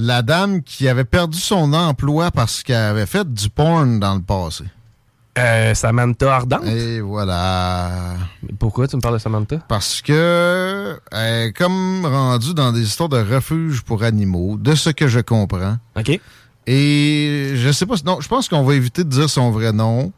la dame qui avait perdu son emploi parce qu'elle avait fait du porn dans le passé? Euh, Samantha Ardente? Et voilà. Pourquoi tu me parles de Samantha? Parce que elle est comme rendue dans des histoires de refuge pour animaux, de ce que je comprends. OK. Et je sais pas, non, je pense qu'on va éviter de dire son vrai nom,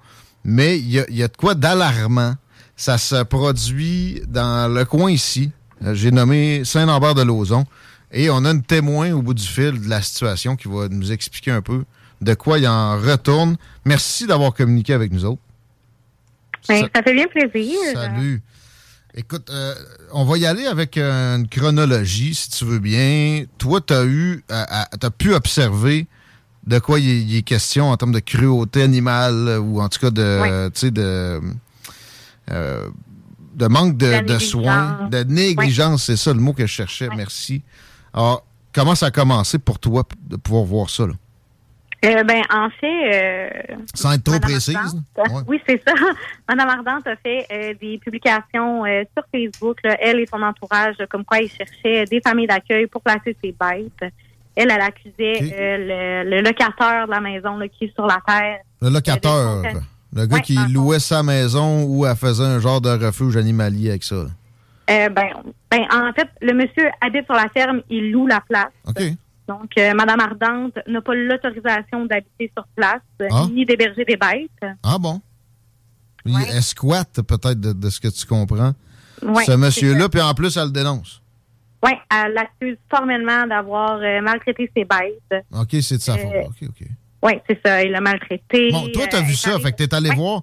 mais il y y a de quoi d'alarmant. Ça se produit dans le coin ici. J'ai nommé Saint-Lambert-de-Lauzon. Et on a une témoin au bout du fil de la situation qui va nous expliquer un peu de quoi il en retourne. Merci d'avoir communiqué avec nous autres. Ben, Ça- ça fait bien plaisir. Salut. Écoute, euh, on va y aller avec une chronologie, si tu veux bien. Toi, tu as eu, as pu observer de quoi il est question en termes de cruauté animale ou en tout cas de, Ouais. tu sais, de, euh, de manque de, soins, de négligence, c'est ça le mot que je cherchais. Merci. Alors, comment ça a commencé pour toi de pouvoir voir ça? Là? Euh, ben, en fait, euh, Sans être trop précise. Ardente, là? Ouais. Oui, c'est ça. Madame Ardente a fait euh, des publications euh, sur Facebook, là, elle et son entourage, comme quoi ils cherchaient des familles d'accueil pour placer ses bêtes. Elle, elle accusait le, le locataire de la maison là, qui est sur la terre. Le locateur, le gars Ouais, qui fond. louait sa maison ou elle faisait un genre de refuge animalier avec ça. là. Euh, ben, ben, en fait, le monsieur habite sur la ferme, il loue la place. Donc, euh, Madame Ardente n'a pas l'autorisation d'habiter sur place, Ah. ni d'héberger des bêtes. Ah bon? Il Ouais. peut-être de, de ce que tu comprends. Ouais, ce monsieur-là, puis en plus, elle le dénonce. Oui, elle l'accuse formellement d'avoir euh, maltraité ses bêtes. OK, c'est de sa Euh, faute. OK, OK. Oui, c'est ça, il l'a maltraité. Bon, toi, t'as vu ça, fait que t'es allé Ouais. voir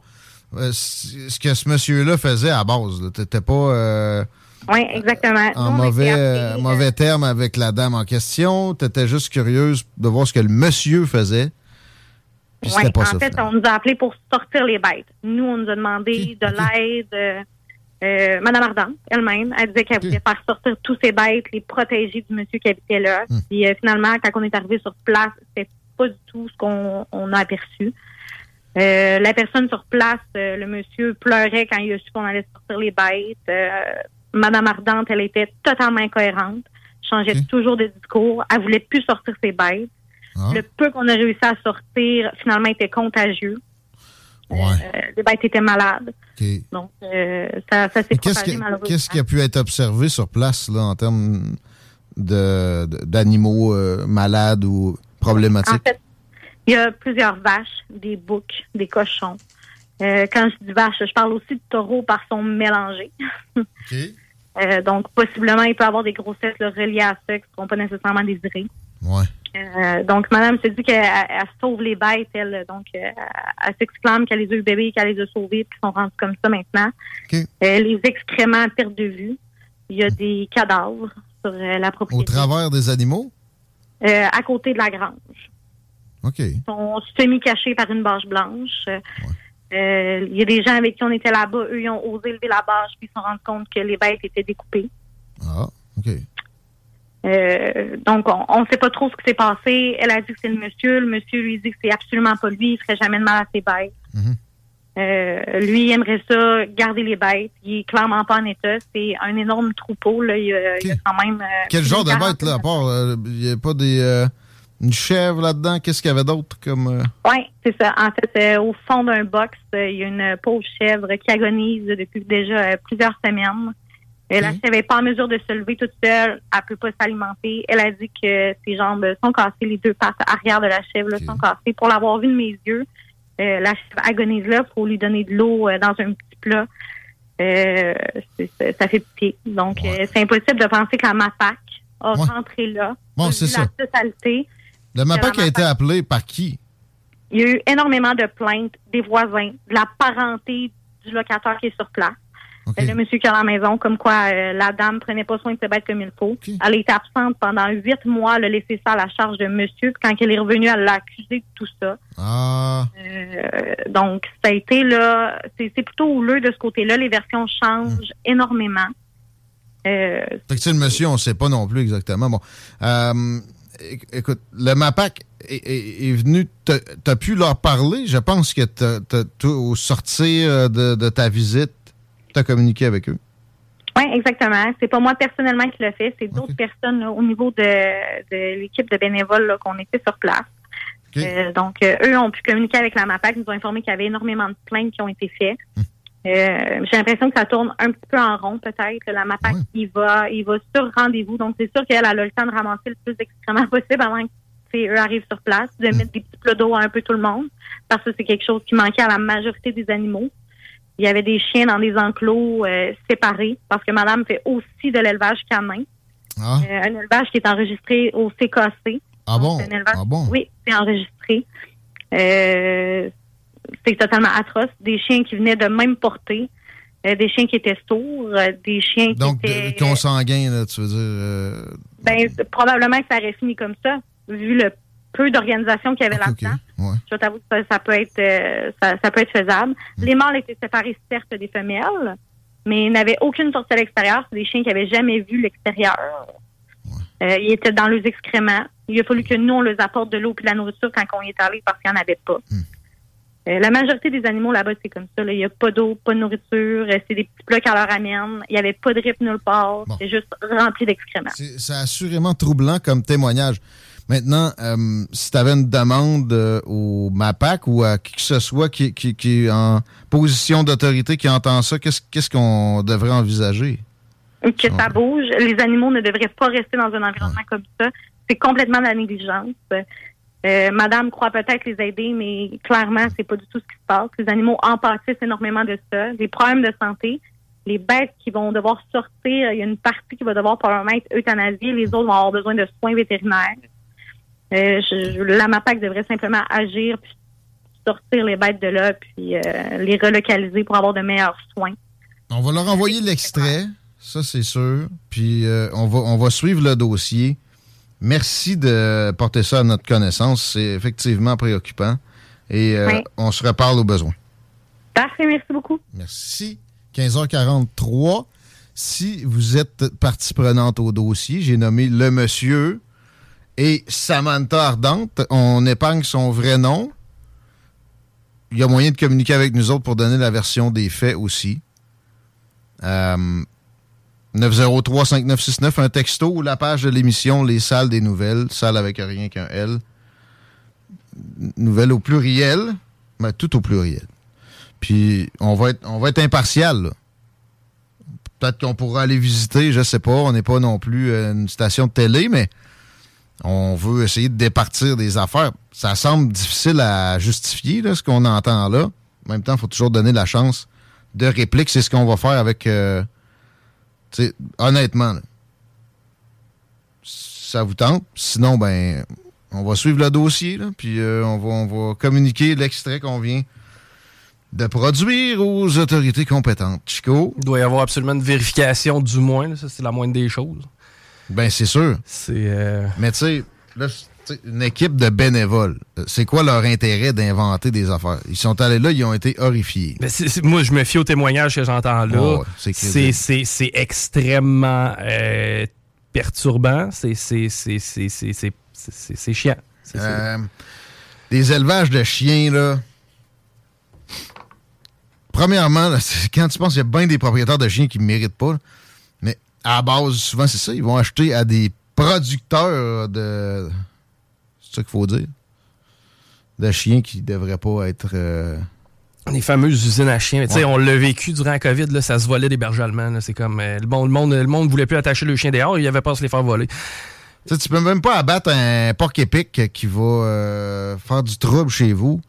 euh, ce que ce monsieur-là faisait à base. T'étais pas euh, Oui, exactement. en Nous, mauvais, euh, mauvais terme avec la dame en question. T'étais juste curieuse de voir ce que le monsieur faisait. Puis Ouais, c'était pas en ça. fait, finalement. on nous a appelés pour sortir les bêtes. Nous, on nous a demandé de l'aide. euh, Madame Ardente, elle-même, elle disait qu'elle voulait faire sortir tous ces bêtes, les protéger du monsieur qui habitait là. Hmm. Puis euh, finalement, quand on est arrivé sur place, c'était pas du tout ce qu'on on a aperçu. Euh, la personne sur place, euh, le monsieur pleurait quand il a su qu'on allait sortir les bêtes. Euh, Madame Ardente, elle était totalement incohérente, changeait toujours de discours. Elle voulait plus sortir ses bêtes. Ah, Le peu qu'on a réussi à sortir, finalement, était contagieux. ouais. Les bêtes étaient malades. Donc, euh, ça, ça s'est propagé qui, malheureusement. qu'est-ce qui a pu être observé sur place là, en termes d'animaux malades ou En problématiques? fait, Il y a plusieurs vaches, des boucs, des cochons. Euh, quand je dis vache, je parle aussi de taureaux par son mélangé. OK. Euh, donc, possiblement, il peut avoir des grossesses là, reliées à ça qui ne seront pas nécessairement désirées. Ouais. Euh, donc, madame se dit qu'elle elle sauve les bêtes, elle. Donc, elle s'exclame qu'elle les a eu bébés, qu'elle les a sauvés, puis sont rendus comme ça maintenant. Les excréments à perte de vue. Il y a des cadavres sur la Au propriété. travers des animaux? À côté de la grange. OK. Ils sont semi-cachés par une bâche blanche. Euh, euh, Il y a des gens avec qui on était là-bas. Eux, ils ont osé lever la bâche, puis ils se sont rendus compte que les bêtes étaient découpées. Ah, OK. Euh, donc, on ne sait pas trop ce qui s'est passé. Elle a dit que c'est le monsieur. Le monsieur lui dit que c'est absolument pas lui. Il ferait jamais de mal à ses bêtes. Mhm. Euh, lui, il aimerait ça, garder les bêtes. Il est clairement pas en état. C'est un énorme troupeau. Là. Il, y a, il y a quand même. euh, Quel genre de une bête, là, à part, il n'y a pas des. Une chèvre là-dedans? Qu'est-ce qu'il y avait d'autre comme. euh, Oui, c'est ça. En fait, euh, au fond d'un box, euh, il y a une pauvre chèvre qui agonise depuis déjà plusieurs semaines. Euh, La chèvre n'est pas en mesure de se lever toute seule. Elle peut pas s'alimenter. Elle a dit que ses jambes sont cassées, les deux pattes arrière de la chèvre là, sont cassées. Pour l'avoir vu de mes yeux, la chèvre agonise là. Il faut lui donner de l'eau dans un petit plat. Ça fait pitié. Donc, Ouais. c'est impossible de penser que la MAPAC a Ouais. rentré là. Bon, c'est ça. La totalité. Le MAPAC a été appelé par qui? Il y a eu énormément de plaintes des voisins, de la parenté du locataire qui est sur place. Euh, Le monsieur qui est à la maison, comme quoi euh, la dame prenait pas soin de ses bêtes comme il faut. Elle été absente pendant huit mois, elle a laissé ça à la charge de monsieur. Puis quand elle est revenue, elle l'a accusé de tout ça. Ah, Euh, donc, ça a été là, c'est plutôt houleux de ce côté-là. Les versions changent énormément. Euh, fait que, le monsieur, on ne sait pas non plus exactement. Bon. Euh, éc- écoute, le MAPAC est, est- est venu. t'as- T'as pu leur parler? Je pense que t'as- t'as- au sortir de, de ta visite, tu as communiqué avec eux. Oui, exactement. C'est pas moi personnellement qui l'a fait, c'est d'autres personnes là, au niveau de, de l'équipe de bénévoles qu'on était sur place. Euh, donc, euh, eux ont pu communiquer avec la MAPAC, nous ont informé qu'il y avait énormément de plaintes qui ont été faites. Hmm. Euh, J'ai l'impression que ça tourne un petit peu en rond, peut-être. La MAPAC, Ouais. il va il va sur rendez-vous. Donc, c'est sûr qu'elle elle a le temps de ramasser le plus d'excréments possible avant que eux arrivent sur place, de mettre des petits plats d'eau à un peu tout le monde, parce que c'est quelque chose qui manquait à la majorité des animaux. Il y avait des chiens dans des enclos euh, séparés, parce que madame fait aussi de l'élevage canin. Ah, Euh, un élevage qui est enregistré au CKC. ah bon? C'est un élevage- Ah bon? Oui, c'est enregistré. Euh, c'est totalement atroce. Des chiens qui venaient de même portée, euh, des chiens qui étaient sourds, euh, des chiens qui Donc, étaient... de- consanguin, là, tu veux dire. euh, ben, probablement que ça aurait fini comme ça, vu le peu d'organisation qu'il y avait là-dedans. Ouais. Je t'avoue que ça, ça peut être euh, ça, ça peut être faisable. Mm. Les mâles étaient séparés certes des femelles, mais ils n'avaient aucune sortie à l'extérieur. C'est des chiens qui n'avaient jamais vu l'extérieur. Euh, ils étaient dans leurs excréments. Il a fallu que nous, on les apporte de l'eau et de la nourriture quand on y est allé parce qu'il n'y en avait pas. Mm. Euh, la majorité des animaux là-bas, c'est comme ça. là. Il n'y a pas d'eau, pas de nourriture. euh, c'est des petits plats qu'on leur amène. Il n'y avait pas de rip nulle part. Bon. C'est juste rempli d'excréments. C'est assurément troublant comme témoignage. Maintenant, euh, si tu avais une demande euh, au MAPAC ou à qui que ce soit qui, qui, qui est en position d'autorité qui entend ça, qu'est-ce qu'est-ce qu'on devrait envisager? que ça bouge. Les animaux ne devraient pas rester dans un environnement comme ça. C'est complètement de la négligence. Euh, Madame croit peut-être les aider, mais clairement, c'est pas du tout ce qui se passe. Les animaux en pâtissent énormément de ça. Des problèmes de santé. Les bêtes qui vont devoir sortir, il y a une partie qui va devoir probablement être euthanasiée. Les autres vont avoir besoin de soins vétérinaires. Euh, la MAPAC devrait simplement agir, puis sortir les bêtes de là, puis euh, les relocaliser pour avoir de meilleurs soins. On va leur envoyer l'extrait, ça c'est sûr. Puis euh, on, va, on va suivre le dossier. Merci de porter ça à notre connaissance. C'est effectivement préoccupant. Et euh, Oui. on se reparle au besoin. Parfait, merci beaucoup. Merci. 15h43. Si vous êtes partie prenante au dossier, j'ai nommé le monsieur et Samantha Ardente. On épargne son vrai nom. Il y a moyen de communiquer avec nous autres pour donner la version des faits aussi. Euh, 903-5969, un texto ou la page de l'émission Les Salles des Nouvelles, salle avec rien qu'un L. Nouvelles au pluriel, mais tout au pluriel. Puis on va être, on va être impartial. Peut-être qu'on pourra aller visiter, je sais pas. On n'est pas non plus euh, une station de télé, mais on veut essayer de départir des affaires. Ça semble difficile à justifier, ce qu'on entend là. En même temps, il faut toujours donner la chance de réplique. C'est ce qu'on va faire avec... Euh, honnêtement, là. ça vous tente? Sinon, ben, on va suivre le dossier, là, puis euh, on, va, on va communiquer l'extrait qu'on vient de produire aux autorités compétentes. Chico? Il doit y avoir absolument une vérification, du moins. là. Ça, c'est la moindre des choses. Ben, c'est sûr. C'est. euh, Mais tu sais, là, une équipe de bénévoles, euh, c'est quoi leur intérêt d'inventer des affaires? Ils sont allés là, ils ont été horrifiés. Ben, moi, je me fie aux témoignages que j'entends là. C'est extrêmement euh, perturbant. C'est, chiant. Euh, des élevages de chiens, là. Premièrement, là, quand tu penses qu'il y a bien des propriétaires de chiens qui ne méritent pas, là, mais à la base, souvent, c'est ça. Ils vont acheter à des producteurs de. Ça qu'il faut dire. De chiens qui ne devraient pas être. euh, Les fameuses usines à chiens. Ouais. on l'a vécu durant la COVID, là, ça se volait des berges allemands. C'est comme euh, le, monde, le, monde, le monde voulait plus attacher le chien dehors, il avait pas à se les faire voler. Tu sais, tu peux même pas abattre un porc épic qui va euh, faire du trouble chez vous.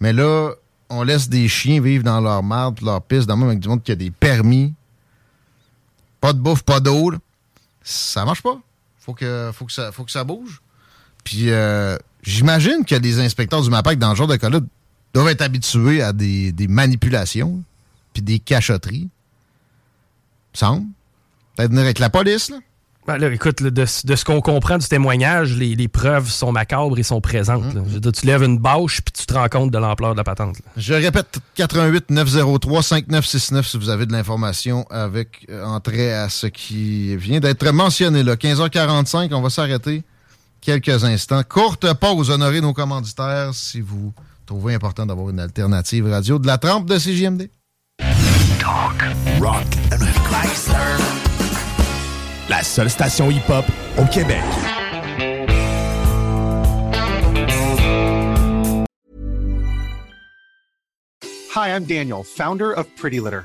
Mais là, on laisse des chiens vivre dans leur marde, leur piste, dans le même avec du monde qui a des permis. Pas de bouffe, pas d'eau. Ça marche pas. Faut que, faut que, ça, faut que ça bouge. Puis euh, j'imagine que les inspecteurs du MAPAC, dans ce genre de cas-là, doivent être habitués à des, des manipulations puis des cachotteries. Semble. Peut-être venir avec la police, là. Ben là, écoute, là, de, de ce qu'on comprend du témoignage, les, les preuves sont macabres et sont présentes. là. Veux dire, tu lèves une bâche puis tu te rends compte de l'ampleur de la patente. là. Je répète, 88 903 5969 si vous avez de l'information avec euh, entrée à ce qui vient d'être mentionné là. 15h45, on va s'arrêter quelques instants. Courte pause, honorer nos commanditaires si vous trouvez important d'avoir une alternative radio de la trempe de CJMD. Rock and Chrysler. La seule station hip-hop au Québec. Hi, I'm Daniel, founder of Pretty Litter.